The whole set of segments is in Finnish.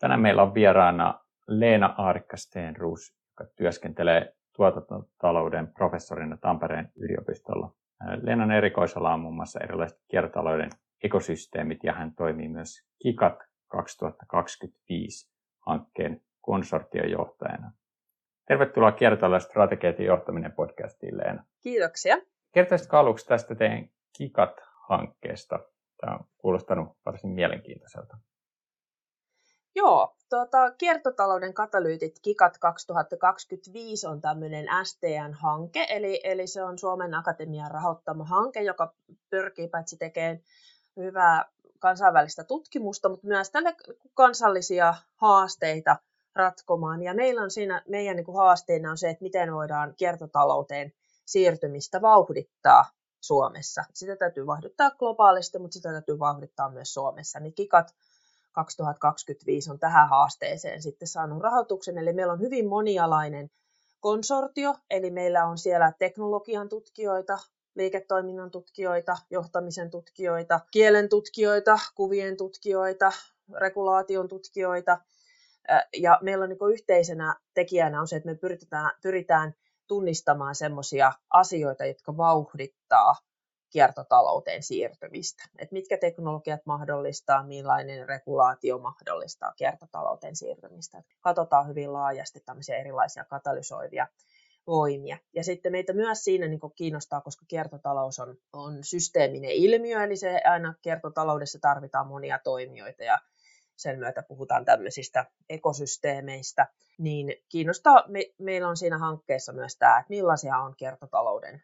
Tänään meillä on vieraana Leena Aarikka Stenruus, joka työskentelee tuotantotalouden professorina Tampereen yliopistolla. Leenan erikoisala on muun muassa erilaiset kiertotalouden ekosysteemit ja hän toimii myös KIKAT 2025 hankkeen konsortiojohtajana. Tervetuloa kiertotalouden strategiat ja johtaminen podcastiin, Leena. Kiitoksia. Kertoisitko aluksi tästä teidän KIKAT-hankkeesta? Tämä on kuulostanut varsin mielenkiintoiselta. Joo, tuota, kiertotalouden katalyytit KIKAT 2025 on tämmöinen STN-hanke, eli, eli se on Suomen Akatemian rahoittama hanke, joka pyrkii paitsi tekemään hyvää kansainvälistä tutkimusta, mutta myös tälle kansallisia haasteita ratkomaan. Ja meillä on siinä, meidän niin kuin haasteena on se, että miten voidaan kiertotalouteen siirtymistä vauhdittaa Suomessa. Sitä täytyy vauhdittaa globaalisti, mutta sitä täytyy vauhdittaa myös Suomessa. Niin KIKAT 2025 on tähän haasteeseen sitten saanut rahoituksen. Eli meillä on hyvin monialainen konsortio, eli meillä on siellä teknologian tutkijoita, liiketoiminnan tutkijoita, johtamisen tutkijoita, kielen tutkijoita, kuvien tutkijoita, regulaation tutkijoita. Ja meillä on niin yhteisenä tekijänä on se, että me pyritään, pyritään tunnistamaan sellaisia asioita, jotka vauhdittaa kiertotalouteen siirtymistä. Et mitkä teknologiat mahdollistaa, millainen regulaatio mahdollistaa kiertotalouteen siirtymistä. Et katsotaan hyvin laajasti tämmöisiä erilaisia katalysoivia voimia. Ja sitten meitä myös siinä niin kiinnostaa, koska kiertotalous on, on systeeminen ilmiö, eli se aina kiertotaloudessa tarvitaan monia toimijoita ja sen myötä puhutaan tämmöisistä ekosysteemeistä, niin kiinnostaa, me, meillä on siinä hankkeessa myös tämä, että millaisia on kiertotalouden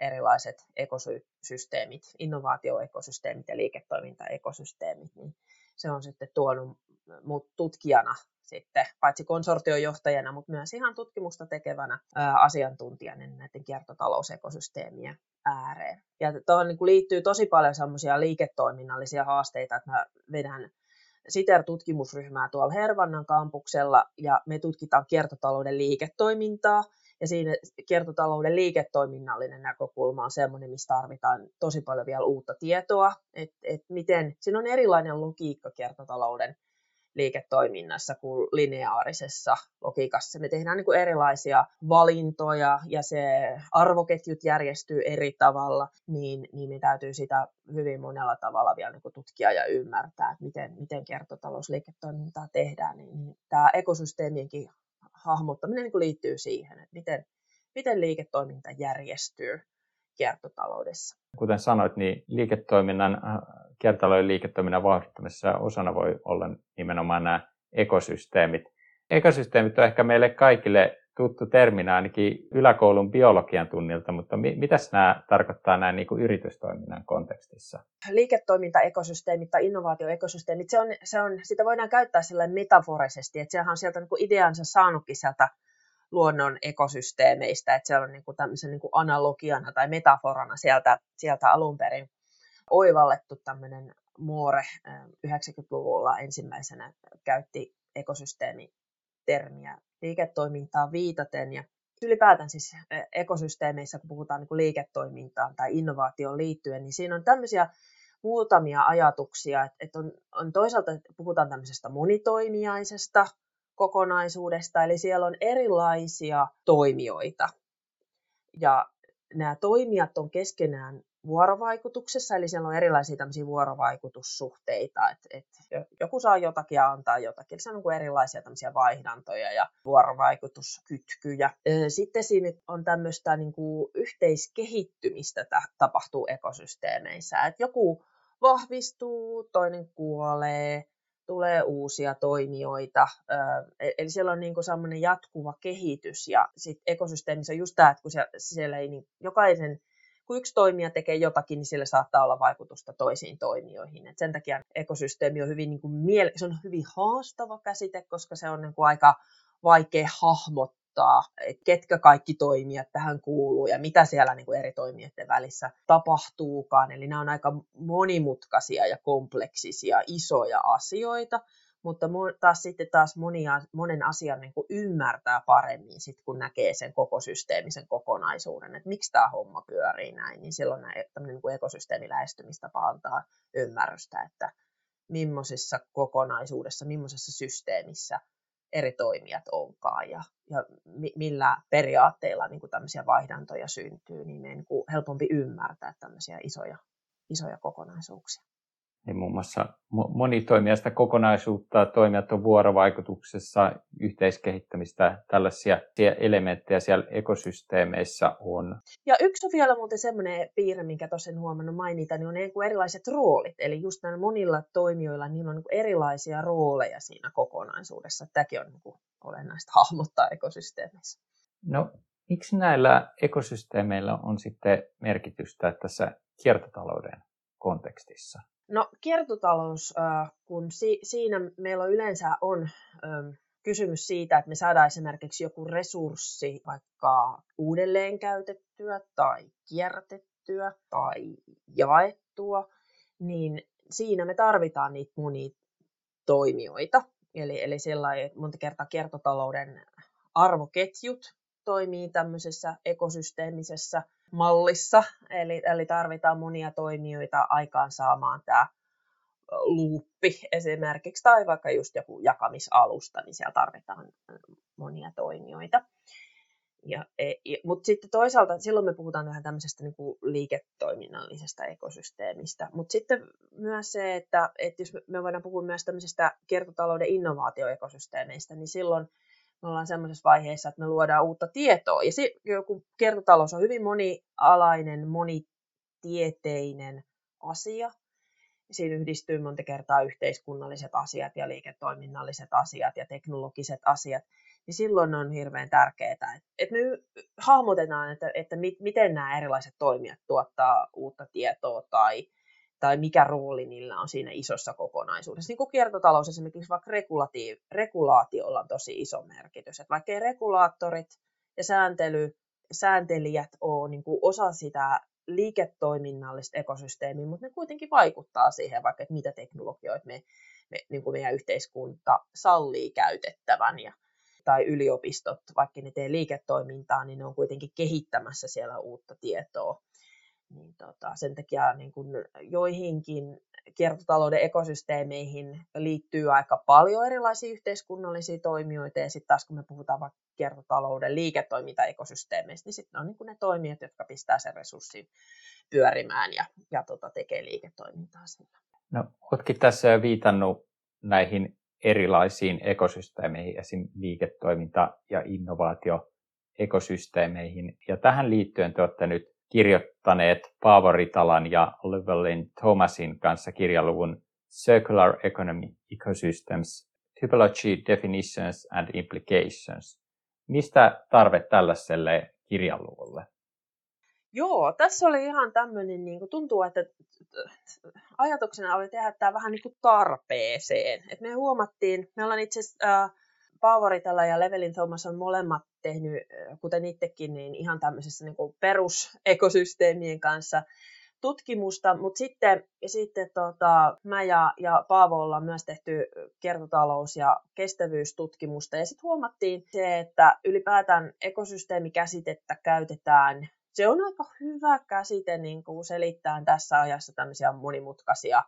erilaiset ekosysteemit, innovaatioekosysteemit ja liiketoimintaekosysteemit, niin se on sitten tuonut mut tutkijana sitten, paitsi konsortiojohtajana, mutta myös ihan tutkimusta tekevänä ää, asiantuntijana näiden kiertotalousekosysteemien ääreen. Ja tuohon niin liittyy tosi paljon semmoisia liiketoiminnallisia haasteita, että mä vedän SITER-tutkimusryhmää tuolla Hervannan kampuksella ja me tutkitaan kiertotalouden liiketoimintaa ja siinä kiertotalouden liiketoiminnallinen näkökulma on sellainen, missä tarvitaan tosi paljon vielä uutta tietoa, että et miten, siinä on erilainen logiikka kiertotalouden liiketoiminnassa kuin lineaarisessa logiikassa. Me tehdään niin kuin erilaisia valintoja ja se arvoketjut järjestyy eri tavalla, niin, niin me täytyy sitä hyvin monella tavalla vielä niin kuin tutkia ja ymmärtää, että miten, miten kiertotalousliiketoimintaa tehdään. Niin, niin tämä ekosysteemienkin hahmottaminen niin kuin liittyy siihen, että miten, miten liiketoiminta järjestyy kiertotaloudessa. Kuten sanoit, niin liiketoiminnan, äh, kiertotalouden liiketoiminnan vauhdittamisessa osana voi olla nimenomaan nämä ekosysteemit. Ekosysteemit on ehkä meille kaikille tuttu terminä ainakin yläkoulun biologian tunnilta, mutta mi- mitäs nämä tarkoittaa näin niin kuin yritystoiminnan kontekstissa? Liiketoimintaekosysteemit tai innovaatioekosysteemit, se on, se on, sitä voidaan käyttää sellainen metaforisesti, että sehän on sieltä niin kuin ideansa saanutkin sieltä luonnon ekosysteemeistä, että siellä on niin kuin tämmöisen niin kuin analogiana tai metaforana sieltä, sieltä alun perin oivallettu tämmöinen Moore 90-luvulla ensimmäisenä käytti ekosysteemitermiä liiketoimintaan viitaten ja ylipäätään siis ekosysteemeissä, kun puhutaan niin liiketoimintaan tai innovaatioon liittyen, niin siinä on tämmöisiä muutamia ajatuksia, että on, on toisaalta puhutaan tämmöisestä monitoimiaisesta kokonaisuudesta, eli siellä on erilaisia toimijoita. Ja nämä toimijat on keskenään vuorovaikutuksessa, eli siellä on erilaisia tämmöisiä vuorovaikutussuhteita, että, että joku saa jotakin ja antaa jotakin. Eli se on niin erilaisia tämmöisiä vaihdantoja ja vuorovaikutuskytkyjä. Sitten siinä on tämmöistä niin kuin yhteiskehittymistä tapahtuu ekosysteemeissä, että joku vahvistuu, toinen kuolee, tulee uusia toimijoita. E-, eli siellä on niin kuin semmoinen jatkuva kehitys ja sit ekosysteemissä on just tämä, että kun siellä, siellä ei niin, jokaisen kun yksi toimija tekee jotakin, niin sillä saattaa olla vaikutusta toisiin toimijoihin. Et sen takia ekosysteemi on hyvin, niin kuin miele- se on hyvin haastava käsite, koska se on niin kuin aika vaikea hahmottaa, että ketkä kaikki toimijat tähän kuuluu ja mitä siellä niin kuin eri toimijoiden välissä tapahtuukaan. Eli nämä on aika monimutkaisia ja kompleksisia, isoja asioita mutta taas sitten taas monia, monen asian niin kuin ymmärtää paremmin, sit kun näkee sen koko systeemisen kokonaisuuden, että miksi tämä homma pyörii näin, niin silloin tämmöinen niin kuin ekosysteemilähestymistapa antaa ymmärrystä, että millaisessa kokonaisuudessa, millaisessa systeemissä eri toimijat onkaan ja, ja millä periaatteilla niin kuin tämmöisiä vaihdantoja syntyy, niin niin helpompi ymmärtää tämmöisiä isoja, isoja kokonaisuuksia niin muun muassa monitoimijasta kokonaisuutta, toimijat on vuorovaikutuksessa, yhteiskehittämistä, tällaisia elementtejä siellä ekosysteemeissä on. Ja yksi on vielä muuten semmoinen piirre, minkä tosiaan huomannut mainita, niin on niin kuin erilaiset roolit. Eli just näillä monilla toimijoilla niillä on niin kuin erilaisia rooleja siinä kokonaisuudessa. Tämäkin on niin kuin olennaista hahmottaa ekosysteemeissä. No, miksi näillä ekosysteemeillä on sitten merkitystä tässä kiertotalouden kontekstissa? No kiertotalous, kun siinä meillä yleensä on kysymys siitä, että me saadaan esimerkiksi joku resurssi vaikka uudelleen käytettyä tai kierrätettyä tai jaettua, niin siinä me tarvitaan niitä monitoimijoita. Eli, eli sellainen, että monta kertaa kiertotalouden arvoketjut toimii tämmöisessä ekosysteemisessä mallissa, eli, eli tarvitaan monia toimijoita aikaan saamaan tämä luuppi esimerkiksi, tai vaikka just joku jakamisalusta, niin siellä tarvitaan monia toimijoita. Ja, e, mutta sitten toisaalta silloin me puhutaan vähän tämmöisestä niin kuin liiketoiminnallisesta ekosysteemistä, mutta sitten myös se, että, että jos me voidaan puhua myös tämmöisestä kiertotalouden innovaatioekosysteemeistä, niin silloin me ollaan semmoisessa vaiheessa, että me luodaan uutta tietoa. Ja se, kun kiertotalous on hyvin monialainen, monitieteinen asia, siinä yhdistyy monta kertaa yhteiskunnalliset asiat ja liiketoiminnalliset asiat ja teknologiset asiat, niin silloin on hirveän tärkeää, että me hahmotetaan, että, että miten nämä erilaiset toimijat tuottaa uutta tietoa tai tai mikä rooli niillä on siinä isossa kokonaisuudessa. Niin kuin kiertotalous esimerkiksi vaikka regulaatiolla on tosi iso merkitys. Että vaikka ei regulaattorit ja sääntely, sääntelijät ole niin osa sitä liiketoiminnallista ekosysteemiä, mutta ne kuitenkin vaikuttaa siihen, vaikka että mitä teknologioita me, me, niin kuin meidän yhteiskunta sallii käytettävän. Ja, tai yliopistot, vaikka ne tee liiketoimintaa, niin ne on kuitenkin kehittämässä siellä uutta tietoa niin tota, sen takia niin kun joihinkin kiertotalouden ekosysteemeihin liittyy aika paljon erilaisia yhteiskunnallisia toimijoita, ja sitten taas kun me puhutaan vaikka kiertotalouden liiketoimintaekosysteemeistä, niin sitten on niin ne toimijat, jotka pistää sen resurssin pyörimään ja, ja tota, tekee liiketoimintaa sillä. No, oletkin tässä jo viitannut näihin erilaisiin ekosysteemeihin, esim. liiketoiminta- ja innovaatioekosysteemeihin. Ja tähän liittyen te olette nyt kirjoittaneet Paavo Ritalan ja Llewellyn Thomasin kanssa kirjaluvun Circular Economy Ecosystems, Typology, Definitions and Implications. Mistä tarve tällaiselle kirjaluvulle? Joo, tässä oli ihan tämmöinen, niin kuin tuntuu, että ajatuksena oli tehdä tämä vähän niin kuin tarpeeseen. Et me huomattiin, me ollaan itse asiassa äh, Pauvaritella ja Levelin Thomas on molemmat tehnyt, kuten itsekin, niin ihan tämmöisessä niin kuin perusekosysteemien kanssa tutkimusta, mutta sitten, sitten tota, mä ja, ja Paavo ollaan myös tehty kiertotalous- ja kestävyystutkimusta, ja sitten huomattiin se, että ylipäätään ekosysteemikäsitettä käytetään, se on aika hyvä käsite niin kuin selittää tässä ajassa tämmöisiä monimutkaisia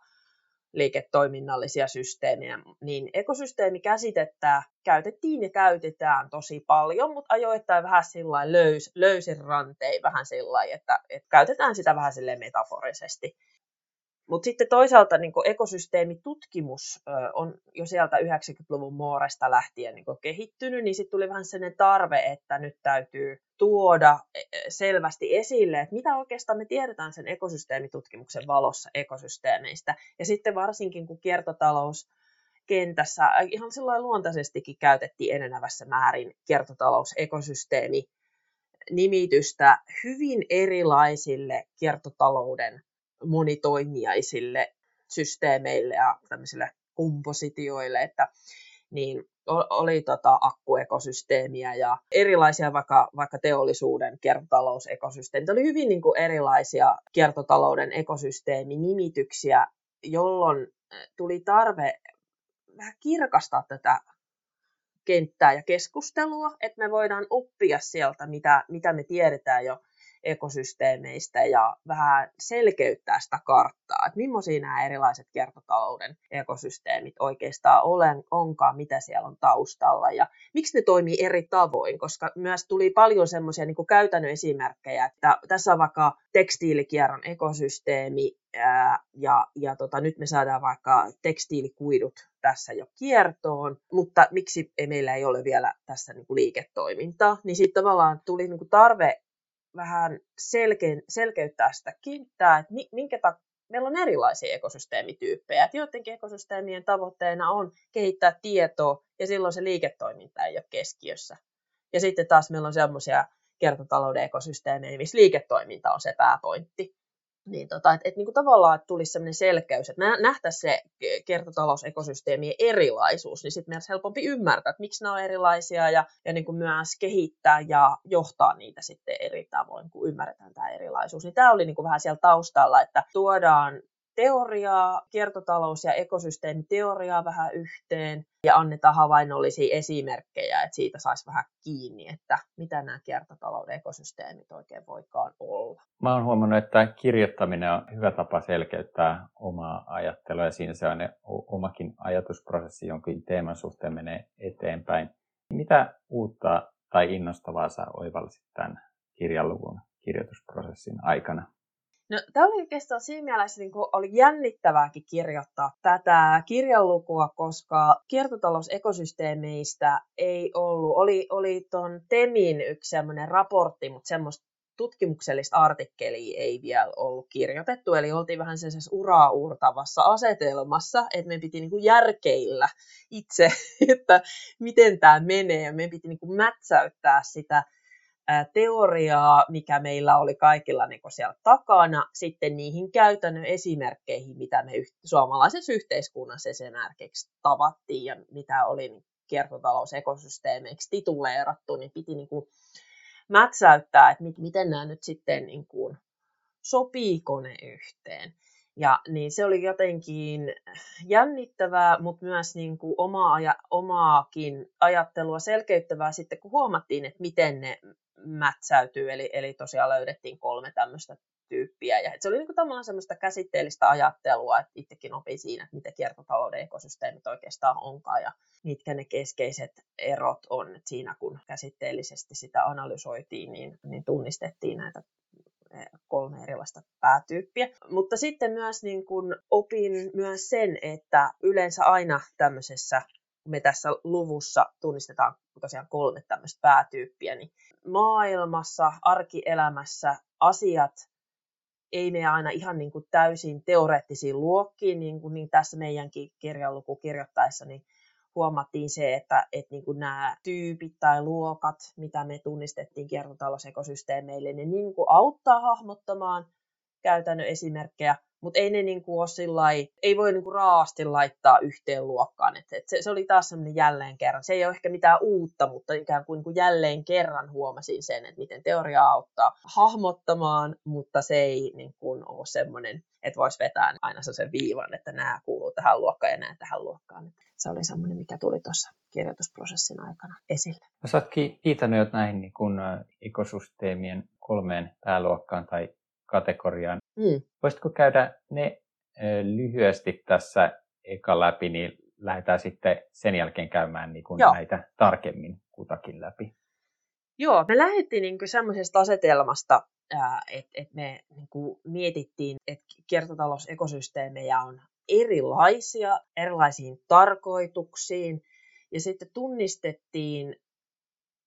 liiketoiminnallisia systeemejä, niin ekosysteemikäsitettä käytettiin ja käytetään tosi paljon, mutta ajoittain vähän sillä löys, löysin rantein, vähän sillä että, että käytetään sitä vähän sille metaforisesti. Mutta sitten toisaalta niin ekosysteemitutkimus on jo sieltä 90-luvun muoresta lähtien niin kehittynyt, niin sitten tuli vähän sellainen tarve, että nyt täytyy tuoda e, e, selvästi esille, että mitä oikeastaan me tiedetään sen ekosysteemitutkimuksen valossa ekosysteemeistä. Ja sitten varsinkin kun kiertotalous kentässä ihan silloin luontaisestikin käytettiin enenevässä määrin kiertotalousekosysteemi nimitystä hyvin erilaisille kiertotalouden monitoimijaisille systeemeille ja tämmöisille kompositioille, että niin oli tota akkuekosysteemiä ja erilaisia vaikka, vaikka teollisuuden kiertotalousekosysteemejä. Oli hyvin niin kuin erilaisia kiertotalouden ekosysteeminimityksiä, jolloin tuli tarve vähän kirkastaa tätä kenttää ja keskustelua, että me voidaan oppia sieltä, mitä, mitä me tiedetään jo ekosysteemeistä ja vähän selkeyttää sitä karttaa, että millaisia nämä erilaiset kiertotalouden ekosysteemit oikeastaan olen, onkaan, mitä siellä on taustalla ja miksi ne toimii eri tavoin, koska myös tuli paljon semmoisia niin käytännön esimerkkejä, että tässä on vaikka tekstiilikierron ekosysteemi ja, ja tota, nyt me saadaan vaikka tekstiilikuidut tässä jo kiertoon, mutta miksi ei, meillä ei ole vielä tässä niin kuin liiketoimintaa, niin sitten tavallaan tuli niin kuin tarve vähän selkein, selkeyttää sitä kenttää, että minkä takia meillä on erilaisia ekosysteemityyppejä. Että joidenkin ekosysteemien tavoitteena on kehittää tietoa ja silloin se liiketoiminta ei ole keskiössä. Ja sitten taas meillä on sellaisia kiertotalouden ekosysteemejä, missä liiketoiminta on se pääpointti niin tota, että et, niin kuin tavallaan että tulisi sellainen selkeys, että nähtäisiin se kiertotalousekosysteemien erilaisuus, niin sitten olisi helpompi ymmärtää, että miksi nämä on erilaisia ja, ja niin kuin myös kehittää ja johtaa niitä sitten eri tavoin, kun ymmärretään tämä erilaisuus. Niin tämä oli niin kuin vähän siellä taustalla, että tuodaan teoriaa, kiertotalous- ja ekosysteemiteoriaa vähän yhteen ja annetaan havainnollisia esimerkkejä, että siitä saisi vähän kiinni, että mitä nämä kiertotalouden ekosysteemit oikein voikaan olla. Mä oon huomannut, että kirjoittaminen on hyvä tapa selkeyttää omaa ajattelua ja siinä se on omakin ajatusprosessi jonkin teeman suhteen menee eteenpäin. Mitä uutta tai innostavaa sä oivallisit tämän kirjaluvun kirjoitusprosessin aikana? No, tämä oli oikeastaan siinä mielessä niin kuin oli jännittävääkin kirjoittaa tätä kirjanlukua, koska kiertotalousekosysteemeistä ei ollut, oli, oli tuon TEMin yksi sellainen raportti, mutta semmoista tutkimuksellista artikkelia ei vielä ollut kirjoitettu, eli oltiin vähän sellaisessa uraa uurtavassa asetelmassa, että me piti niin kuin järkeillä itse, että miten tämä menee, ja me piti niin kuin mätsäyttää sitä teoriaa, mikä meillä oli kaikilla niin siellä takana, sitten niihin käytännön esimerkkeihin, mitä me suomalaisessa yhteiskunnassa esimerkiksi tavattiin ja mitä oli niin kiertotalousekosysteemeiksi tituleerattu, niin piti niin kuin mätsäyttää, että miten nämä nyt sitten niin kuin, sopiiko ne yhteen. Ja niin se oli jotenkin jännittävää, mutta myös niin kuin omaa, omaakin ajattelua selkeyttävää sitten, kun huomattiin, että miten ne mätsäytyy, eli, eli tosiaan löydettiin kolme tämmöistä tyyppiä. Ja se oli niin kuin semmoista käsitteellistä ajattelua, että itsekin opin siinä, että mitä kiertotalouden ekosysteemit oikeastaan onkaan ja mitkä ne keskeiset erot on. Että siinä kun käsitteellisesti sitä analysoitiin, niin, niin tunnistettiin näitä e, kolme erilaista päätyyppiä. Mutta sitten myös niin kun opin myös sen, että yleensä aina tämmöisessä me tässä luvussa tunnistetaan tosiaan kolme tämmöistä päätyyppiä, niin maailmassa, arkielämässä asiat ei mene aina ihan niin kuin täysin teoreettisiin luokkiin, niin kuin niin tässä meidänkin kirjanluku kirjoittaessa, niin huomattiin se, että, että niin kuin nämä tyypit tai luokat, mitä me tunnistettiin kiertotalousekosysteemeille, ne niin kuin auttaa hahmottamaan käytännön esimerkkejä, mutta ei ne niinku ole sillai, ei voi niinku raasti laittaa yhteen luokkaan. Et, et se, se, oli taas semmoinen jälleen kerran. Se ei ole ehkä mitään uutta, mutta ikään kuin, niinku jälleen kerran huomasin sen, että miten teoria auttaa hahmottamaan, mutta se ei niinku ole semmoinen, että voisi vetää aina sen viivan, että nämä kuuluu tähän luokkaan ja nämä tähän luokkaan. Se oli semmoinen, mikä tuli tuossa kirjoitusprosessin aikana esille. No, sä oot kiitänyt näihin niin kun, ekosysteemien kolmeen pääluokkaan tai kategoriaan. Mm. Voisitko käydä ne lyhyesti tässä eka läpi, niin lähdetään sitten sen jälkeen käymään niin kuin näitä tarkemmin kutakin läpi. Joo, me lähdettiin niin semmoisesta asetelmasta, että et me niin kuin mietittiin, että kiertotalousekosysteemejä on erilaisia, erilaisiin tarkoituksiin, ja sitten tunnistettiin,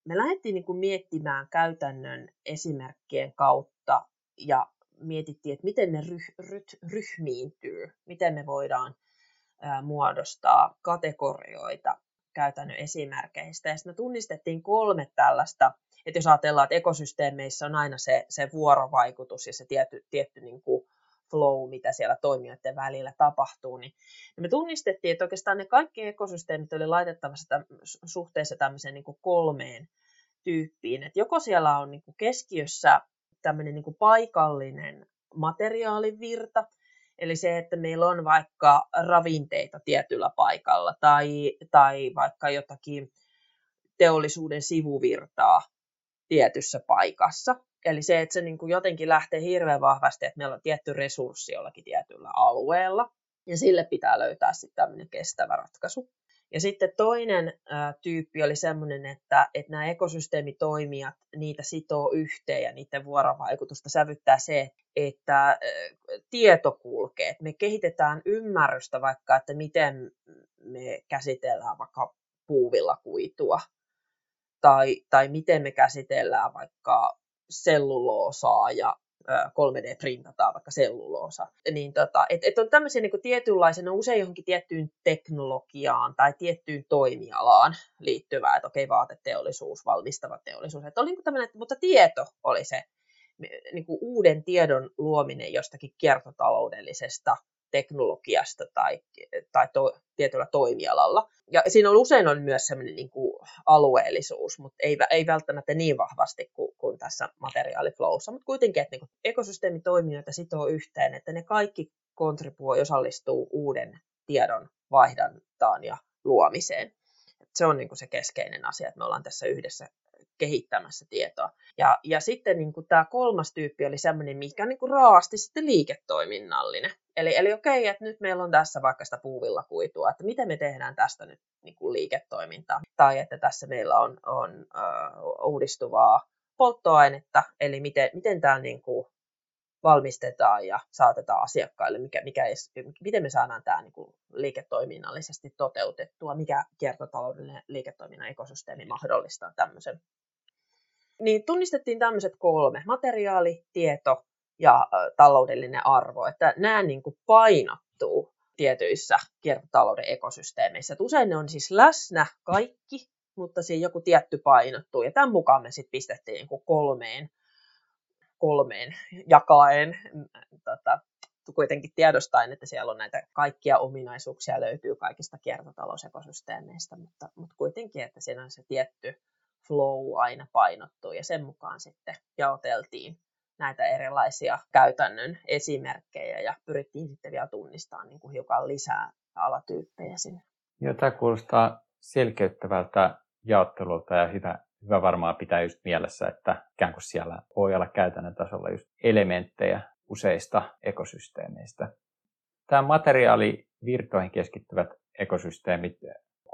me lähdettiin niin kuin miettimään käytännön esimerkkien kautta ja mietittiin, että miten ne ryh, ryh, ryhmiintyy, miten me voidaan ää, muodostaa kategorioita käytännön esimerkkeistä. Ja me tunnistettiin kolme tällaista, että jos ajatellaan, että ekosysteemeissä on aina se, se vuorovaikutus ja se tietty, tietty niin kuin flow, mitä siellä toimijoiden välillä tapahtuu, niin me tunnistettiin, että oikeastaan ne kaikki ekosysteemit oli laitettavassa suhteessa tämmöiseen niin kuin kolmeen tyyppiin. Että joko siellä on niin kuin keskiössä tämmöinen niin kuin paikallinen materiaalivirta, eli se, että meillä on vaikka ravinteita tietyllä paikalla tai, tai vaikka jotakin teollisuuden sivuvirtaa tietyssä paikassa. Eli se, että se niin kuin jotenkin lähtee hirveän vahvasti, että meillä on tietty resurssi jollakin tietyllä alueella, ja sille pitää löytää sitten tämmöinen kestävä ratkaisu. Ja sitten toinen ä, tyyppi oli sellainen, että, että nämä ekosysteemitoimijat, niitä sitoo yhteen ja niiden vuorovaikutusta sävyttää se, että ä, tieto kulkee. Me kehitetään ymmärrystä vaikka, että miten me käsitellään vaikka puuvilla kuitua tai, tai miten me käsitellään vaikka selluloosaa ja 3D-printataan vaikka selluloosa. Niin tota, et, et on tämmöisiä niin tietynlaisia, usein johonkin tiettyyn teknologiaan tai tiettyyn toimialaan liittyvää, että okei, vaateteollisuus, valmistava teollisuus. Että oli niin tämmöinen, mutta tieto oli se niin kuin uuden tiedon luominen jostakin kiertotaloudellisesta teknologiasta tai, tai to, tietyllä toimialalla. Ja siinä on usein on myös sellainen niin kuin alueellisuus, mutta ei, ei välttämättä niin vahvasti kuin, kuin tässä materiaaliflowssa, mutta kuitenkin, että niin ekosysteemitoimijoita sitoo yhteen, että ne kaikki kontribuoi, osallistuu uuden tiedon vaihdantaan ja luomiseen. Se on niin kuin se keskeinen asia, että me ollaan tässä yhdessä kehittämässä tietoa. Ja, ja sitten niin kuin tämä kolmas tyyppi oli sellainen, mikä on niin kuin raasti sitten liiketoiminnallinen. Eli, eli okei, että nyt meillä on tässä vaikka sitä puuvillakuitua, että miten me tehdään tästä nyt niin kuin liiketoimintaa. Tai että tässä meillä on, on uh, uudistuvaa polttoainetta, eli miten, miten tämä niin kuin valmistetaan ja saatetaan asiakkaille, mikä, mikä miten me saadaan tämä niin kuin liiketoiminnallisesti toteutettua, mikä kiertotaloudellinen liiketoiminnan ekosysteemi mahdollistaa tämmöisen niin tunnistettiin tämmöiset kolme, materiaali, tieto ja taloudellinen arvo, että nämä niin kuin painottuu tietyissä kiertotalouden ekosysteemeissä. Että usein ne on siis läsnä kaikki, mutta siinä joku tietty painottuu. Ja tämän mukaan me sitten pistettiin niin kuin kolmeen, kolmeen jakaen tota, kuitenkin tiedostaen, että siellä on näitä kaikkia ominaisuuksia löytyy kaikista kiertotalousekosysteemeistä, mutta, mutta kuitenkin, että siinä on se tietty flow aina painottuu ja sen mukaan sitten jaoteltiin näitä erilaisia käytännön esimerkkejä ja pyrittiin sitten vielä tunnistamaan niin kuin hiukan lisää alatyyppejä sinne. Joo, tämä kuulostaa selkeyttävältä jaottelulta ja hyvä, hyvä varmaan pitää just mielessä, että ikään kuin siellä voi olla käytännön tasolla just elementtejä useista ekosysteemeistä. Tämä materiaalivirtoihin keskittyvät ekosysteemit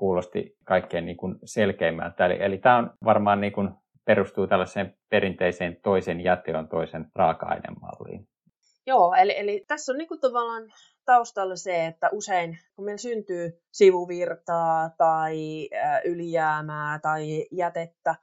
kuulosti kaikkein niin kuin selkeimmältä. Eli, eli tämä on varmaan niin kuin perustuu tällaiseen perinteiseen toisen jäteon toisen raaka-ainemalliin. Joo, eli, eli tässä on niin kuin tavallaan taustalla se, että usein kun meillä syntyy sivuvirtaa tai ylijäämää tai jätettä,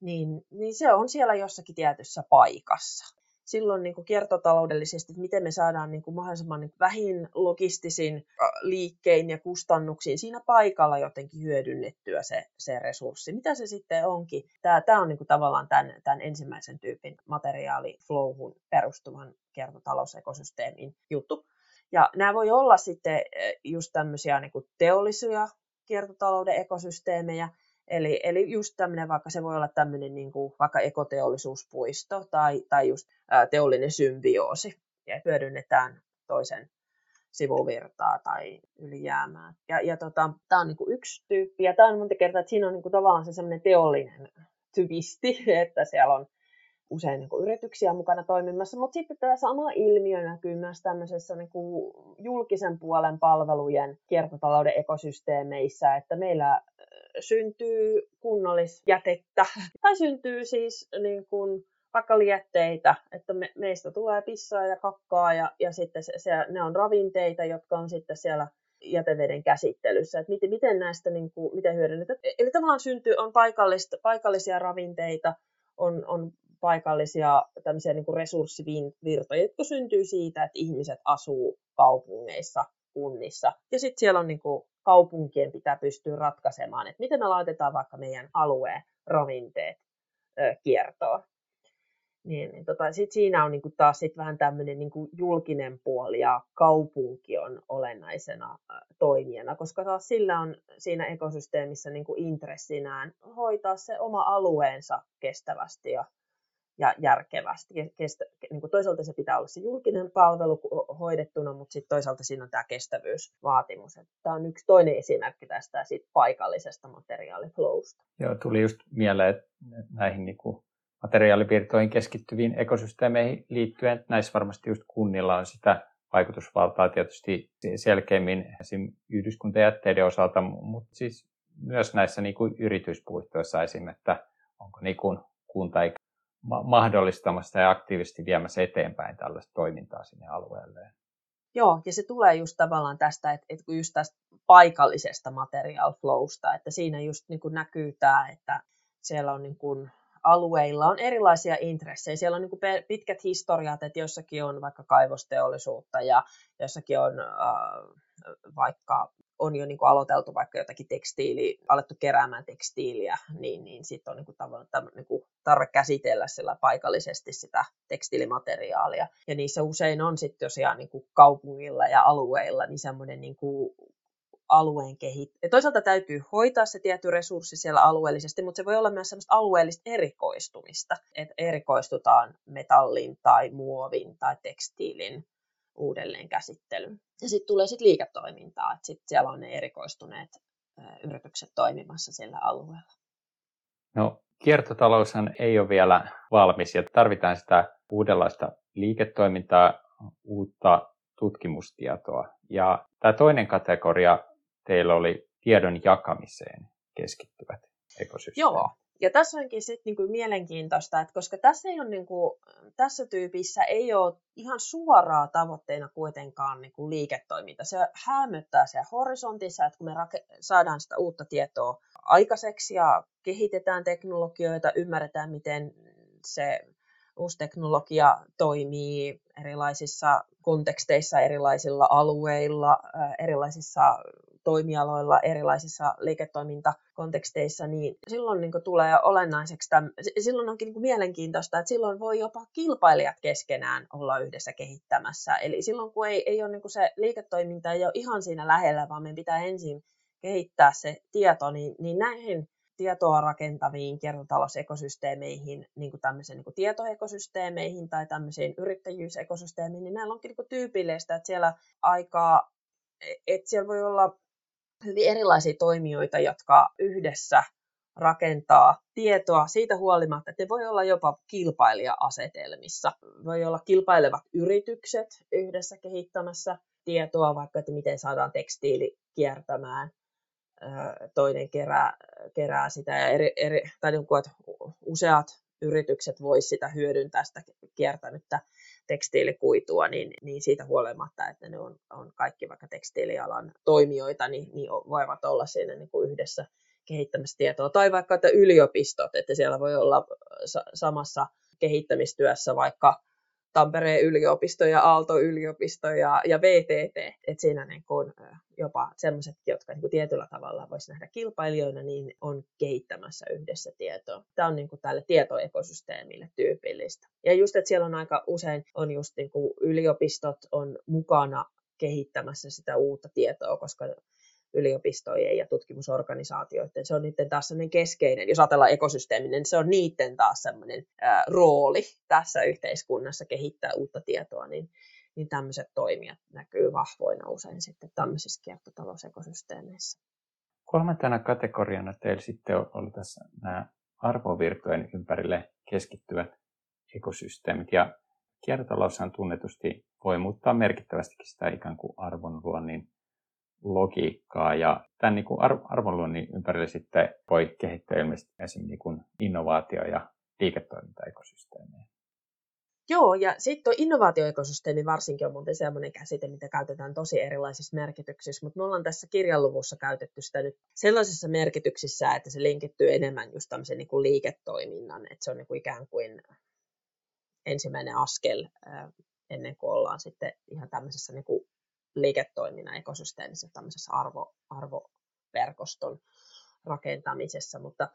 niin, niin se on siellä jossakin tietyssä paikassa silloin niin kuin kiertotaloudellisesti, että miten me saadaan niin kuin mahdollisimman niin vähin logistisin liikkein ja kustannuksiin siinä paikalla jotenkin hyödynnettyä se, se resurssi. Mitä se sitten onkin? Tämä, tämä on niin kuin tavallaan tämän, tämän ensimmäisen tyypin materiaaliflowhun perustuvan kiertotalousekosysteemin juttu. Ja nämä voi olla sitten just tämmöisiä niin kuin teollisia kiertotalouden ekosysteemejä, Eli, eli just tämmöinen, vaikka se voi olla tämmöinen niin kuin vaikka ekoteollisuuspuisto tai, tai just ää, teollinen symbioosi, ja hyödynnetään toisen sivuvirtaa tai ylijäämää. Ja, ja tota, tämä on niin kuin yksi tyyppi, ja tämä on monta kertaa, että siinä on niin kuin tavallaan se semmoinen teollinen twisti, että siellä on usein niin kuin yrityksiä mukana toimimassa, mutta sitten tämä sama ilmiö näkyy myös tämmöisessä niin kuin julkisen puolen palvelujen kiertotalouden ekosysteemeissä, että meillä syntyy kunnallisjätettä tai syntyy siis niin kuin vaikka lietteitä, että me, meistä tulee pissaa ja kakkaa ja, ja sitten se, se, ne on ravinteita, jotka on sitten siellä jäteveden käsittelyssä, että miten, miten näistä niin kuin, miten hyödynnetään. Eli tavallaan syntyy, on paikallista, paikallisia ravinteita, on, on paikallisia tämmöisiä niin kuin resurssivirtoja, jotka syntyy siitä, että ihmiset asuu kaupungeissa, kunnissa. Ja sitten siellä on niin kuin kaupunkien pitää pystyä ratkaisemaan, että miten me laitetaan vaikka meidän alueen ravinteet ö, kiertoon. Niin, niin tota, sit siinä on niinku taas sit vähän tämmöinen niinku julkinen puoli ja kaupunki on olennaisena toimijana, koska taas sillä on siinä ekosysteemissä niinku intressinään hoitaa se oma alueensa kestävästi ja ja järkevästi. Kestä, niin kuin toisaalta se pitää olla se julkinen palvelu hoidettuna, mutta sitten toisaalta siinä on tämä kestävyysvaatimus. Tämä on yksi toinen esimerkki tästä sit paikallisesta materiaaliflowsta. Joo, tuli just mieleen, että näihin niin kuin materiaalivirtoihin keskittyviin ekosysteemeihin liittyen. Näissä varmasti just kunnilla on sitä vaikutusvaltaa tietysti selkeämmin esim. yhdyskuntajätteiden osalta, mutta siis myös näissä niin kuin yrityspuistoissa esim. että onko niin kuin kunta mahdollistamassa ja aktiivisesti viemässä eteenpäin tällaista toimintaa sinne alueelleen. Joo, ja se tulee just tavallaan tästä, että, että just tästä paikallisesta material flowsta, että siinä just niin kuin näkyy tämä, että siellä on niin kuin alueilla on erilaisia intressejä. Siellä on niin kuin pitkät historiat, että jossakin on vaikka kaivosteollisuutta ja jossakin on äh, vaikka on jo niin kuin aloiteltu vaikka jotakin tekstiili, alettu keräämään tekstiiliä, niin, niin sitten on niin kuin tavallaan niin kuin tarve käsitellä sillä paikallisesti sitä tekstiilimateriaalia. Ja niissä usein on sitten tosiaan niin kuin kaupungilla ja alueilla niin semmoinen niin alueen kehittäminen. Toisaalta täytyy hoitaa se tietty resurssi siellä alueellisesti, mutta se voi olla myös semmoista alueellista erikoistumista, että erikoistutaan metallin tai muovin tai tekstiilin uudelleen käsittelyyn. Ja sitten tulee sitten liiketoimintaa, että sitten siellä on ne erikoistuneet yritykset toimimassa sillä alueella. No, kiertotaloushan ei ole vielä valmis ja tarvitaan sitä uudenlaista liiketoimintaa, uutta tutkimustietoa. Ja tämä toinen kategoria teillä oli tiedon jakamiseen keskittyvät ekosysteemit. Joo, ja tässä onkin sitten niinku mielenkiintoista, että koska tässä, ei ole niinku, tässä tyypissä ei ole ihan suoraa tavoitteena kuitenkaan niinku liiketoiminta. Se hämöttää siellä horisontissa, että kun me rake- saadaan sitä uutta tietoa aikaiseksi ja kehitetään teknologioita, ymmärretään miten se uusi teknologia toimii erilaisissa konteksteissa, erilaisilla alueilla, erilaisissa toimialoilla, erilaisissa liiketoimintakonteksteissa, niin silloin niin tulee olennaiseksi, tämän, silloin onkin niin mielenkiintoista, että silloin voi jopa kilpailijat keskenään olla yhdessä kehittämässä. Eli silloin kun ei, ei ole niin se liiketoiminta ei ole ihan siinä lähellä, vaan meidän pitää ensin kehittää se tieto, niin, niin näihin tietoa rakentaviin kiertotalousekosysteemeihin, niin kuin tämmöisiin niin kuin tietoekosysteemeihin tai tämmöisiin yrittäjyysekosysteemiin, niin näillä onkin niin kuin tyypillistä, että siellä aika, että siellä voi olla hyvin erilaisia toimijoita, jotka yhdessä rakentaa tietoa siitä huolimatta, että ne voi olla jopa kilpailija-asetelmissa. Voi olla kilpailevat yritykset yhdessä kehittämässä tietoa, vaikka että miten saadaan tekstiili kiertämään. Toinen kerää, kerää sitä ja eri, eri, tai niin kuin, että useat yritykset voisivat sitä hyödyntää sitä kiertänyttä tekstiilikuitua, niin, niin siitä huolimatta, että ne on, on kaikki vaikka tekstiilialan toimijoita, niin, niin voivat olla siinä niin kuin yhdessä kehittämässä tietoa. Tai vaikka että yliopistot, että siellä voi olla samassa kehittämistyössä vaikka Tampereen yliopisto ja Aalto-yliopisto ja, ja VTT, että siinä niin kuin jopa sellaiset, jotka niin tietyllä tavalla voisi nähdä kilpailijoina, niin on kehittämässä yhdessä tietoa. Tämä on niin tälle tietoekosysteemille tyypillistä. Ja just, että siellä on aika usein on just niin yliopistot on mukana kehittämässä sitä uutta tietoa, koska yliopistojen ja tutkimusorganisaatioiden. Se on niiden taas sellainen keskeinen, jos ajatellaan ekosysteeminen, niin se on niiden taas sellainen ää, rooli tässä yhteiskunnassa kehittää uutta tietoa, niin, niin tämmöiset toimijat näkyy vahvoina usein sitten tämmöisissä kiertotalousekosysteemeissä. Kolmantena kategoriana teillä sitten oli tässä nämä arvovirtojen ympärille keskittyvät ekosysteemit. Ja kiertotaloushan tunnetusti voi muuttaa merkittävästikin sitä ikään kuin arvonluonnin logiikkaa ja tämän niin kuin arvonluonnin ympärille sitten voi kehittää ilmeisesti esimerkiksi niin kuin innovaatio- ja liiketoimintaekosysteemejä. Joo, ja sitten tuo innovaatioekosysteemi varsinkin on muuten sellainen käsite, mitä käytetään tosi erilaisissa merkityksissä, mutta me ollaan tässä kirjanluvussa käytetty sitä nyt sellaisissa merkityksissä, että se linkittyy enemmän just tämmöisen niin kuin liiketoiminnan, että se on niin kuin ikään kuin ensimmäinen askel ennen kuin ollaan sitten ihan tämmöisessä niin kuin liiketoiminnan ekosysteemissä, tämmöisessä arvo, arvoverkoston rakentamisessa. Mutta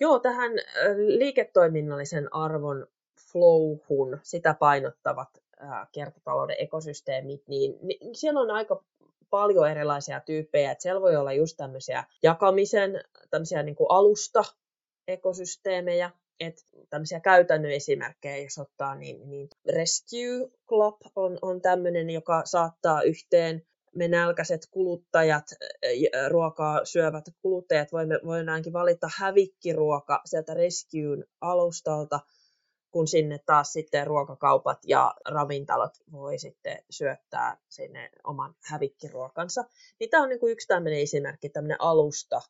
joo, tähän liiketoiminnallisen arvon flowhun, sitä painottavat kiertotalouden ekosysteemit, niin, niin siellä on aika paljon erilaisia tyyppejä. Että siellä voi olla just tämmöisiä jakamisen, tämmöisiä niin kuin alusta ekosysteemejä, että tämmöisiä käytännön esimerkkejä, jos ottaa, niin, niin Rescue Club on, on tämmöinen, joka saattaa yhteen me nälkäiset kuluttajat, ruokaa syövät kuluttajat, voimme, voidaankin valita hävikkiruoka sieltä Rescuen alustalta kun sinne taas sitten ruokakaupat ja ravintalot voi sitten syöttää sinne oman hävikkiruokansa. Niin tämä on niin kuin yksi tämmöinen esimerkki, tämmöinen alusta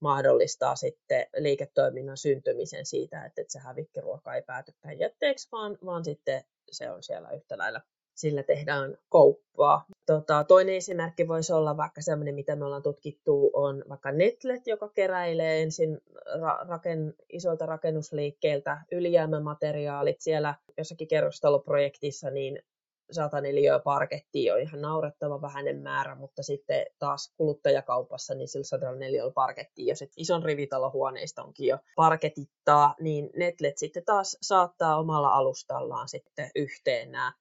mahdollistaa sitten liiketoiminnan syntymisen siitä, että se hävikkiruoka ei päätykään jätteeksi, vaan, vaan sitten se on siellä yhtä lailla sillä tehdään kauppaa. Tota, toinen esimerkki voisi olla vaikka sellainen, mitä me ollaan tutkittu, on vaikka Netlet, joka keräilee ensin ra- raken, isoilta rakennusliikkeiltä ylijäämämateriaalit siellä jossakin kerrostaloprojektissa, niin 100 neliöä parkettia on ihan naurettava vähäinen määrä, mutta sitten taas kuluttajakaupassa niin sillä 100 neliöllä parkettia, jos et ison rivitalohuoneistonkin jo parketittaa, niin Netlet sitten taas saattaa omalla alustallaan sitten yhteen nämä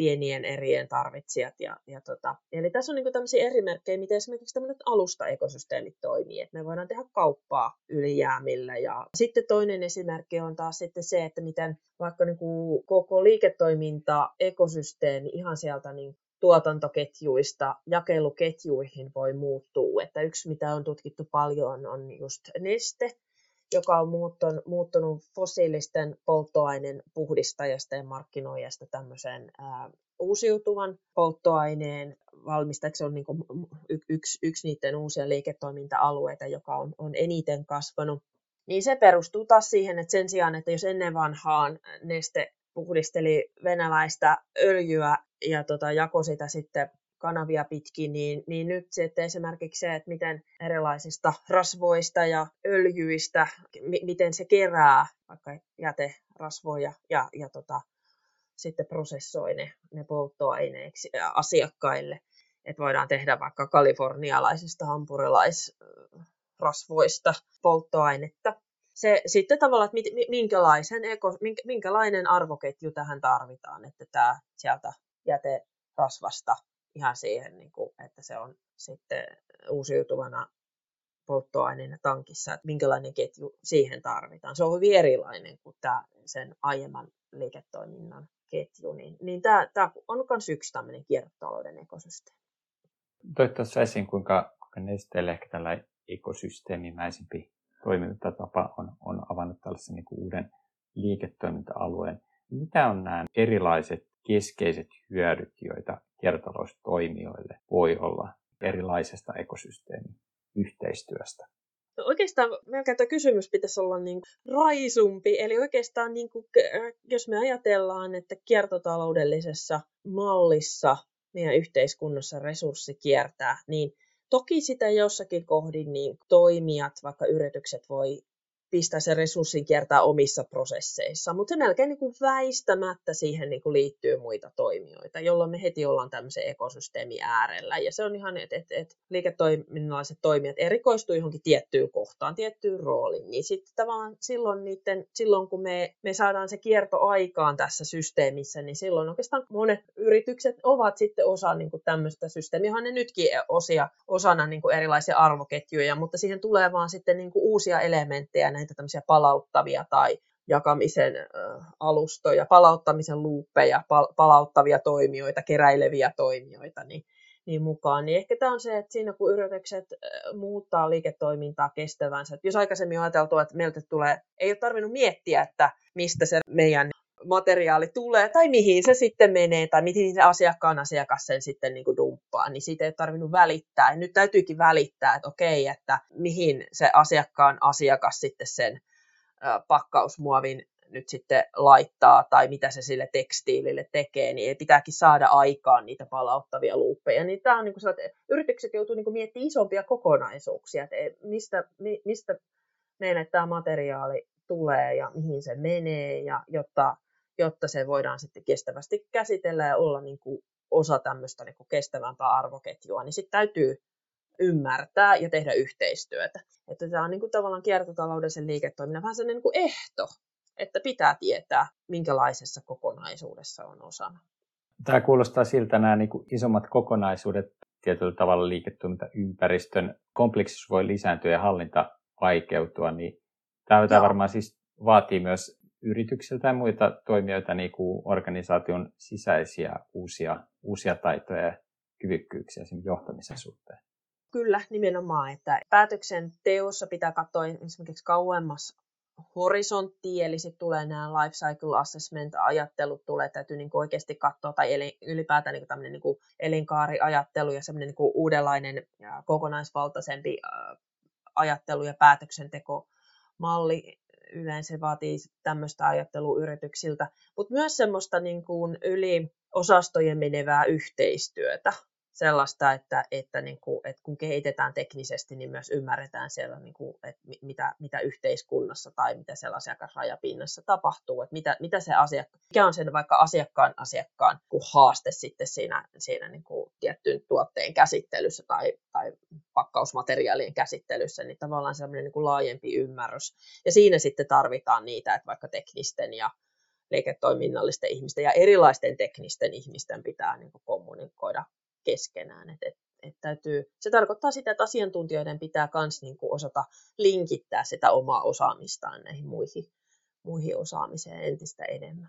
pienien erien tarvitsijat. Ja, ja tota, eli tässä on niin tämmöisiä eri merkkejä, miten esimerkiksi tämmöiset alustaekosysteemit toimii, että me voidaan tehdä kauppaa ylijäämillä. Ja sitten toinen esimerkki on taas sitten se, että miten vaikka niin kuin koko liiketoiminta, ekosysteemi ihan sieltä niin tuotantoketjuista jakeluketjuihin voi muuttua. Että yksi, mitä on tutkittu paljon, on just neste, joka on muuttunut, muuttunut fossiilisten polttoaineen puhdistajasta ja markkinoijasta tämmöiseen ää, uusiutuvan polttoaineen valmistajaksi. On niin y- yksi, yksi niiden uusia liiketoiminta-alueita, joka on, on eniten kasvanut. Niin se perustuu taas siihen, että sen sijaan, että jos ennen vanhaan neste puhdisteli venäläistä öljyä ja tota, jakoi sitä sitten kanavia pitkin, niin, niin nyt sitten esimerkiksi se, että miten erilaisista rasvoista ja öljyistä, m- miten se kerää vaikka jäterasvoja ja, ja tota, sitten prosessoi ne, ne polttoaineeksi asiakkaille. Että voidaan tehdä vaikka kalifornialaisista hampurilaisrasvoista polttoainetta. Se sitten tavallaan, että minkälaisen, eko, minkälainen arvoketju tähän tarvitaan, että tämä sieltä jäterasvasta ihan siihen, niin kuin, että se on sitten uusiutuvana polttoaineena tankissa, että minkälainen ketju siihen tarvitaan. Se on hyvin erilainen kuin tämä sen aiemman liiketoiminnan ketju, niin, niin tämä, tämä on myös yksi tämmöinen kiertotalouden ekosysteemi. Toit tuossa esiin, kuinka, kuinka nesteelle ehkä tällä ekosysteemimäisempi toimintatapa on, on avannut tällaisen niin uuden liiketoiminta-alueen. Mitä on nämä erilaiset keskeiset hyödyt, joita kiertotaloustoimijoille voi olla erilaisesta ekosysteemin yhteistyöstä? No oikeastaan melkein tämä kysymys pitäisi olla niin raisumpi. Eli oikeastaan niin kuin, jos me ajatellaan, että kiertotaloudellisessa mallissa meidän yhteiskunnassa resurssi kiertää, niin toki sitä jossakin kohdin niin toimijat, vaikka yritykset voi pistää sen resurssin kiertää omissa prosesseissa, mutta se melkein niin kuin väistämättä siihen niin kuin liittyy muita toimijoita, jolloin me heti ollaan tämmöisen ekosysteemin äärellä. Ja se on ihan, että et, et liiketoiminnalliset toimijat erikoistuu johonkin tiettyyn kohtaan, tiettyyn rooliin, niin sitten tavallaan silloin, niiden, silloin kun me, me saadaan se kierto aikaan tässä systeemissä, niin silloin oikeastaan monet yritykset ovat sitten osa niin kuin tämmöistä systeemiä, ne nytkin osia, osana niin kuin erilaisia arvoketjuja, mutta siihen tulee vaan sitten niin kuin uusia elementtejä näitä tämmöisiä palauttavia tai jakamisen alustoja, palauttamisen luuppeja, palauttavia toimijoita, keräileviä toimijoita niin, niin mukaan. Niin ehkä tämä on se, että siinä kun yritykset muuttaa liiketoimintaa kestävänsä, että jos aikaisemmin on ajateltu, että meiltä tulee, ei ole tarvinnut miettiä, että mistä se meidän materiaali tulee tai mihin se sitten menee tai mihin se asiakkaan asiakas sen sitten niin kuin dumppaa, niin siitä ei ole tarvinnut välittää. Nyt täytyykin välittää, että okei, että mihin se asiakkaan asiakas sitten sen pakkausmuovin nyt sitten laittaa tai mitä se sille tekstiilille tekee, niin ei pitääkin saada aikaan niitä palauttavia luuppeja. Niin tämä on niin kuin että yritykset joutuu niin kuin miettimään isompia kokonaisuuksia, että mistä, mistä meille tämä materiaali tulee ja mihin se menee, ja jotta jotta se voidaan sitten kestävästi käsitellä ja olla niin kuin osa tämmöistä niin kuin kestävämpää arvoketjua, niin sitten täytyy ymmärtää ja tehdä yhteistyötä. Että tämä on niin kuin tavallaan kiertotaloudellisen liiketoiminnan vähän sellainen niin kuin ehto, että pitää tietää, minkälaisessa kokonaisuudessa on osana. Tämä kuulostaa siltä nämä niin kuin isommat kokonaisuudet tietyllä tavalla liiketoimintaympäristön kompleksisuus voi lisääntyä ja hallinta vaikeutua, niin tämä, tämä varmaan siis vaatii myös yrityksiltä ja muita toimijoita niin kuin organisaation sisäisiä uusia, uusia taitoja ja kyvykkyyksiä sen johtamisen suhteen. Kyllä, nimenomaan, että päätöksenteossa pitää katsoa esimerkiksi kauemmas horisonttiin, eli sitten tulee nämä life cycle assessment-ajattelut, tulee, täytyy niin oikeasti katsoa, tai eli, ylipäätään niin kuin niin elinkaariajattelu ja semmoinen niin uudenlainen ja kokonaisvaltaisempi ajattelu ja päätöksentekomalli yleensä vaatii tämmöistä ajattelua yrityksiltä, mutta myös semmoista niin kuin yli osastojen menevää yhteistyötä sellaista, että, että, niin kuin, että kun kehitetään teknisesti, niin myös ymmärretään siellä, niin kuin, että mitä, mitä yhteiskunnassa tai mitä siellä asiakasrajapinnassa tapahtuu, että mitä, mitä se asiakka, mikä on sen vaikka asiakkaan asiakkaan kuin haaste sitten siinä, siinä niin kuin tiettyyn tuotteen käsittelyssä tai, tai pakkausmateriaalien käsittelyssä, niin tavallaan sellainen niin kuin laajempi ymmärrys. Ja siinä sitten tarvitaan niitä, että vaikka teknisten ja liiketoiminnallisten ihmisten ja erilaisten teknisten ihmisten pitää niin kuin kommunikoida keskenään. Et, et, et täytyy, se tarkoittaa sitä, että asiantuntijoiden pitää myös niin osata linkittää sitä omaa osaamistaan näihin muihin, muihin osaamiseen entistä enemmän.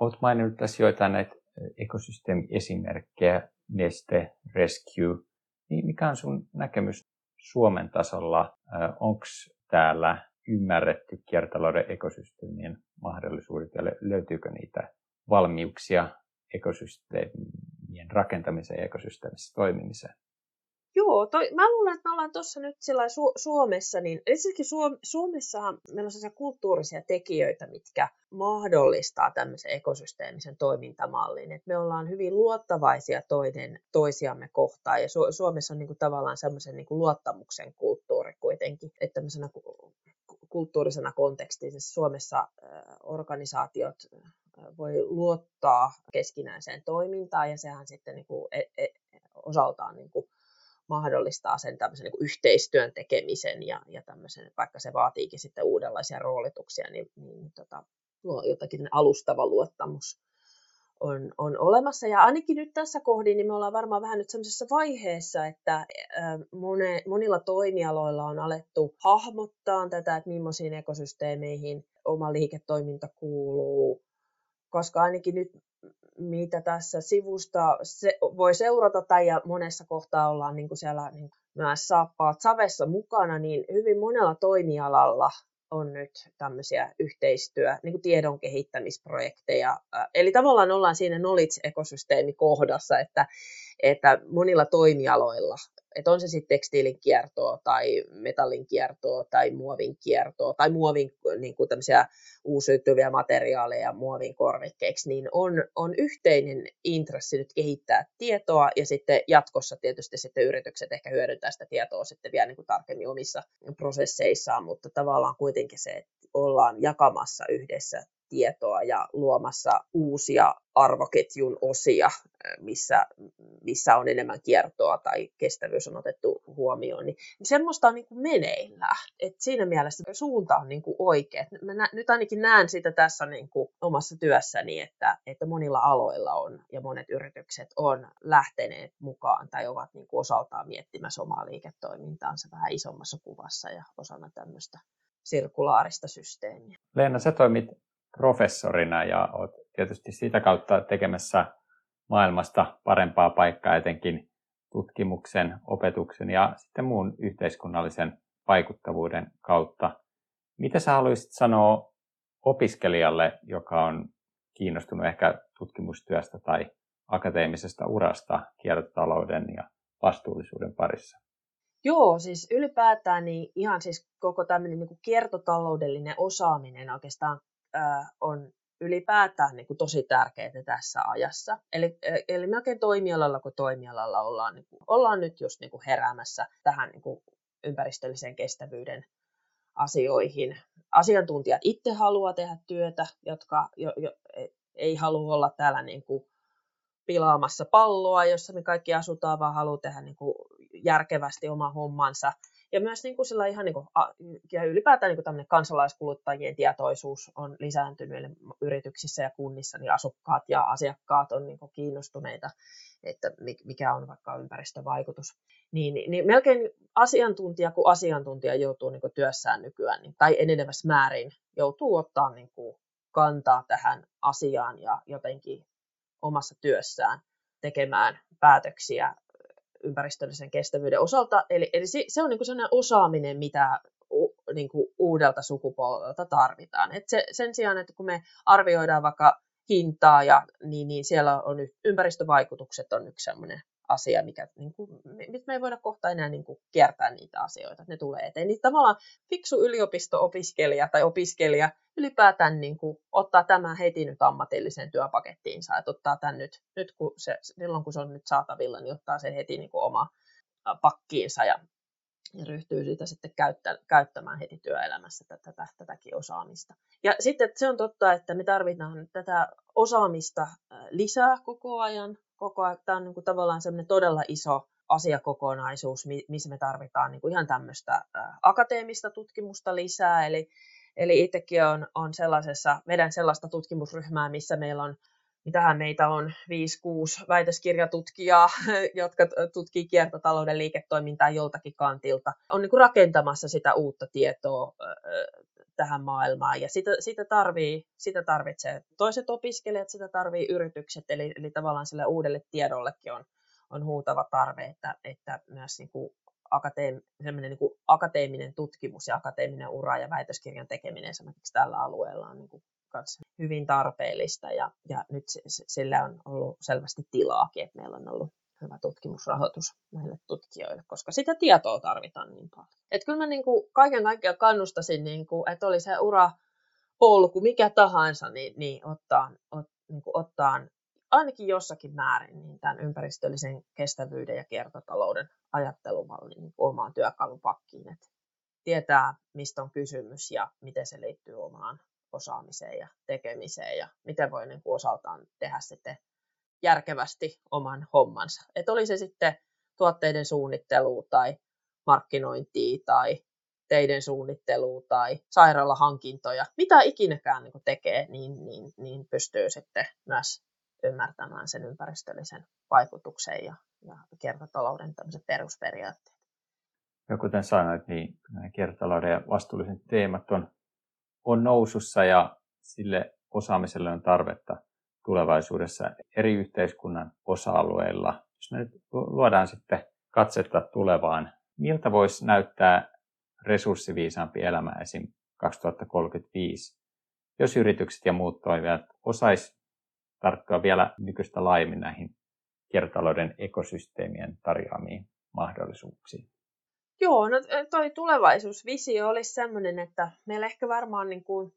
Olet maininnut tässä joitain näitä ekosysteemiesimerkkejä, Neste, Rescue. Niin mikä on sun näkemys Suomen tasolla? Onko täällä ymmärretty kiertotalouden ekosysteemien mahdollisuudet ja löytyykö niitä valmiuksia ekosysteemien rakentamiseen ja ekosysteemissä toimimiseen? Joo, toi, mä luulen, että me ollaan tuossa nyt sillä Su- Suomessa, niin ensinnäkin Suom- Suomessahan meillä on sellaisia kulttuurisia tekijöitä, mitkä mahdollistaa tämmöisen ekosysteemisen toimintamallin. Et me ollaan hyvin luottavaisia toinen toisiamme kohtaan, ja Su- Suomessa on niinku tavallaan semmoisen niinku luottamuksen kulttuuri kuitenkin, että tämmöisenä kulttuurisena kontekstissa Suomessa organisaatiot voi luottaa keskinäiseen toimintaan ja sehän sitten niin kuin e, e, osaltaan niin kuin mahdollistaa sen tämmöisen niin kuin yhteistyön tekemisen ja, ja tämmöisen, vaikka se vaatiikin sitten uudenlaisia roolituksia, niin, niin tota, jotakin alustava luottamus on, on olemassa. Ja ainakin nyt tässä kohdin, niin me ollaan varmaan vähän nyt sellaisessa vaiheessa, että mone, monilla toimialoilla on alettu hahmottaa tätä, että millaisiin ekosysteemeihin oma liiketoiminta kuuluu, koska ainakin nyt mitä tässä sivusta se voi seurata tai ja monessa kohtaa ollaan niin kuin siellä niin myös saappaat savessa mukana, niin hyvin monella toimialalla on nyt tämmöisiä yhteistyö, niin kuin tiedon kehittämisprojekteja. Eli tavallaan ollaan siinä knowledge-ekosysteemikohdassa, että, että monilla toimialoilla että on se sitten tekstiilin kiertoa tai metallin kiertoa tai muovin kiertoa tai muovin niin kuin uusiutuvia materiaaleja muovin korvikkeiksi, niin on, on yhteinen intressi nyt kehittää tietoa ja sitten jatkossa tietysti sitten yritykset ehkä hyödyntää sitä tietoa sitten vielä niin kuin tarkemmin omissa prosesseissaan, mutta tavallaan kuitenkin se, että ollaan jakamassa yhdessä tietoa ja luomassa uusia arvoketjun osia, missä, missä on enemmän kiertoa tai kestävyys on otettu huomioon, niin, semmoista on niin kuin meneillään. Et siinä mielessä suunta on niin kuin oikea. Mä nä, nyt ainakin näen sitä tässä niin kuin omassa työssäni, että, että monilla aloilla on ja monet yritykset on lähteneet mukaan tai ovat niin kuin osaltaan miettimässä omaa liiketoimintaansa vähän isommassa kuvassa ja osana tämmöistä sirkulaarista systeemiä. Leena, sä toimit professorina ja olet tietysti sitä kautta tekemässä maailmasta parempaa paikkaa etenkin tutkimuksen, opetuksen ja sitten muun yhteiskunnallisen vaikuttavuuden kautta. Mitä sä haluaisit sanoa opiskelijalle, joka on kiinnostunut ehkä tutkimustyöstä tai akateemisesta urasta kiertotalouden ja vastuullisuuden parissa? Joo, siis ylipäätään niin ihan siis koko tämmöinen niin kiertotaloudellinen osaaminen oikeastaan on ylipäätään niin kuin tosi tärkeää tässä ajassa. Eli, eli melkein toimialalla kuin toimialalla ollaan, niin kuin, ollaan nyt just niin kuin heräämässä tähän niin kuin ympäristöllisen kestävyyden asioihin. Asiantuntijat itse haluaa tehdä työtä, jotka jo, jo, e, ei halua olla täällä niin kuin pilaamassa palloa, jossa me kaikki asutaan, vaan haluaa tehdä niin kuin järkevästi oma hommansa ja myös niin kuin ihan niin kuin, ja ylipäätään niin kuin kansalaiskuluttajien tietoisuus on lisääntynyt yrityksissä ja kunnissa, niin asukkaat ja asiakkaat on niin kuin kiinnostuneita, että mikä on vaikka ympäristövaikutus. Niin, niin, niin melkein asiantuntija kuin asiantuntija joutuu niin kuin työssään nykyään, niin, tai enenevässä määrin joutuu ottaa niin kuin kantaa tähän asiaan ja jotenkin omassa työssään tekemään päätöksiä ympäristöllisen kestävyyden osalta. Eli, eli se, se on niin kuin sellainen osaaminen, mitä niin kuin uudelta sukupolvelta tarvitaan. Et se, sen sijaan, että kun me arvioidaan vaikka hintaa, ja, niin, niin siellä on ympäristövaikutukset on yksi sellainen asia, mikä, niin kuin, me ei voida kohta enää niin kuin, kiertää niitä asioita, ne tulee eteen. Niin tavallaan fiksu yliopisto-opiskelija tai opiskelija ylipäätään niin kuin, ottaa tämän heti nyt ammatilliseen työpakettiinsa, että ottaa tämän nyt, nyt kun se, silloin kun se on nyt saatavilla, niin ottaa sen heti niin kuin, oma pakkiinsa ja, ja ryhtyy sitä sitten käyttä, käyttämään heti työelämässä tätä, tätä, tätäkin osaamista. Ja sitten se on totta, että me tarvitaan tätä osaamista lisää koko ajan, koko ajan. Tämä on niin kuin tavallaan semmoinen todella iso asiakokonaisuus, missä me tarvitaan niin kuin ihan tämmöistä akateemista tutkimusta lisää. Eli, eli itsekin on, on sellaisessa, vedän sellaista tutkimusryhmää, missä meillä on mitähän meitä on 5-6 väitöskirjatutkijaa, jotka tutkii kiertotalouden liiketoimintaa joltakin kantilta, on niin kuin rakentamassa sitä uutta tietoa tähän maailmaan. Ja sitä, sitä, tarvii, sitä tarvitsee. Toiset opiskelijat, sitä tarvii yritykset, eli, eli tavallaan sille uudelle tiedollekin on, on huutava tarve, että, että myös niin kuin akateem, niin kuin akateeminen tutkimus ja akateeminen ura ja väitöskirjan tekeminen esimerkiksi tällä alueella on niin kuin hyvin tarpeellista. Ja, ja nyt sillä on ollut selvästi tilaakin, että meillä on ollut hyvä tutkimusrahoitus näille tutkijoille, koska sitä tietoa tarvitaan niin paljon. Et kyllä mä niin kuin kaiken kaikkiaan kannustasin, niin kuin, että oli se ura polku mikä tahansa, niin, niin ottaa, ot, niin kuin ottaa ainakin jossakin määrin niin tämän ympäristöllisen kestävyyden ja kiertotalouden ajattelumallin niin omaan työkalupakkiin, että tietää, mistä on kysymys ja miten se liittyy omaan osaamiseen ja tekemiseen ja miten voi niin osaltaan tehdä sitten järkevästi oman hommansa. Että oli se sitten tuotteiden suunnittelu tai markkinointia tai teiden suunnittelua tai sairaalahankintoja, mitä ikinäkään niin tekee, niin, niin, niin pystyy sitten myös ymmärtämään sen ympäristöllisen vaikutuksen ja, ja kiertotalouden perusperiaatteet. Ja kuten sanoit, niin kiertotalouden ja vastuullisen teemat on, on nousussa ja sille osaamiselle on tarvetta tulevaisuudessa eri yhteiskunnan osa-alueilla. Jos me nyt luodaan sitten katsetta tulevaan, miltä voisi näyttää resurssiviisaampi elämä esim. 2035, jos yritykset ja muut toimijat osais tarttua vielä nykyistä laajemmin näihin kiertotalouden ekosysteemien tarjoamiin mahdollisuuksiin? Joo, no toi tulevaisuusvisio olisi sellainen, että meillä ehkä varmaan niin kuin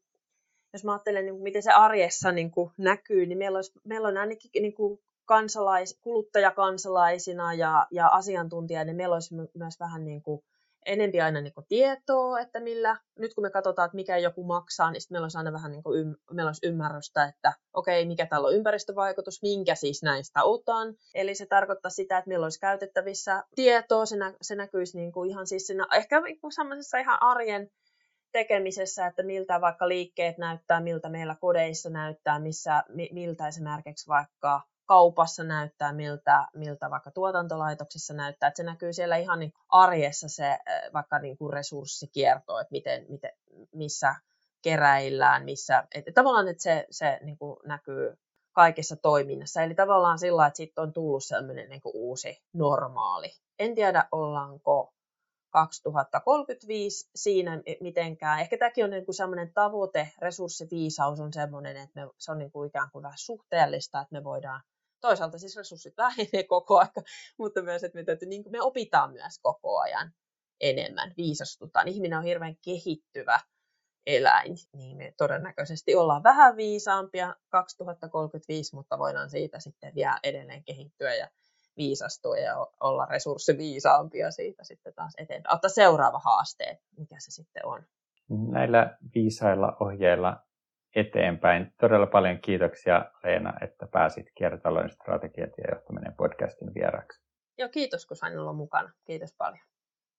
jos mä ajattelen, niin kuin, miten se arjessa niin kuin, näkyy, niin meillä, olisi, meillä on ainakin niin kuin, kansalais, kuluttajakansalaisina ja, ja asiantuntijana, niin meillä olisi myös vähän niin kuin, enempi aina niin kuin, tietoa, että millä, nyt kun me katsotaan, että mikä joku maksaa, niin meillä olisi aina vähän niin kuin, ym, meillä olisi ymmärrystä, että okei, okay, mikä täällä on ympäristövaikutus, minkä siis näistä otan. Eli se tarkoittaa sitä, että meillä olisi käytettävissä tietoa, se, nä, se näkyisi niin kuin ihan siis siinä, ehkä niin semmoisessa ihan arjen tekemisessä, että miltä vaikka liikkeet näyttää, miltä meillä kodeissa näyttää, missä, miltä esimerkiksi vaikka kaupassa näyttää, miltä, miltä vaikka tuotantolaitoksissa näyttää, että se näkyy siellä ihan niin arjessa se vaikka niin kuin resurssikierto, että miten, miten, missä keräillään, missä, että tavallaan että se, se niin kuin näkyy kaikessa toiminnassa. Eli tavallaan sillä, että sitten on tullut sellainen niin kuin uusi normaali. En tiedä, ollaanko 2035 siinä mitenkään. Ehkä tämäkin on niin kuin sellainen tavoite, resurssiviisaus on sellainen, että me, se on niin kuin ikään kuin vähän suhteellista, että me voidaan, toisaalta siis resurssit vähenee koko ajan, mutta myös, että me, täytyy, niin me opitaan myös koko ajan enemmän, viisastutaan. Ihminen on hirveän kehittyvä eläin, niin me todennäköisesti ollaan vähän viisaampia 2035, mutta voidaan siitä sitten vielä edelleen kehittyä ja viisastua ja olla resurssiviisaampia siitä sitten taas eteenpäin. Ottaa seuraava haaste, mikä se sitten on. Näillä viisailla ohjeilla eteenpäin. Todella paljon kiitoksia Leena, että pääsit kiertotalouden strategiat ja johtaminen podcastin vieraksi. Joo, kiitos kun sain olla mukana. Kiitos paljon.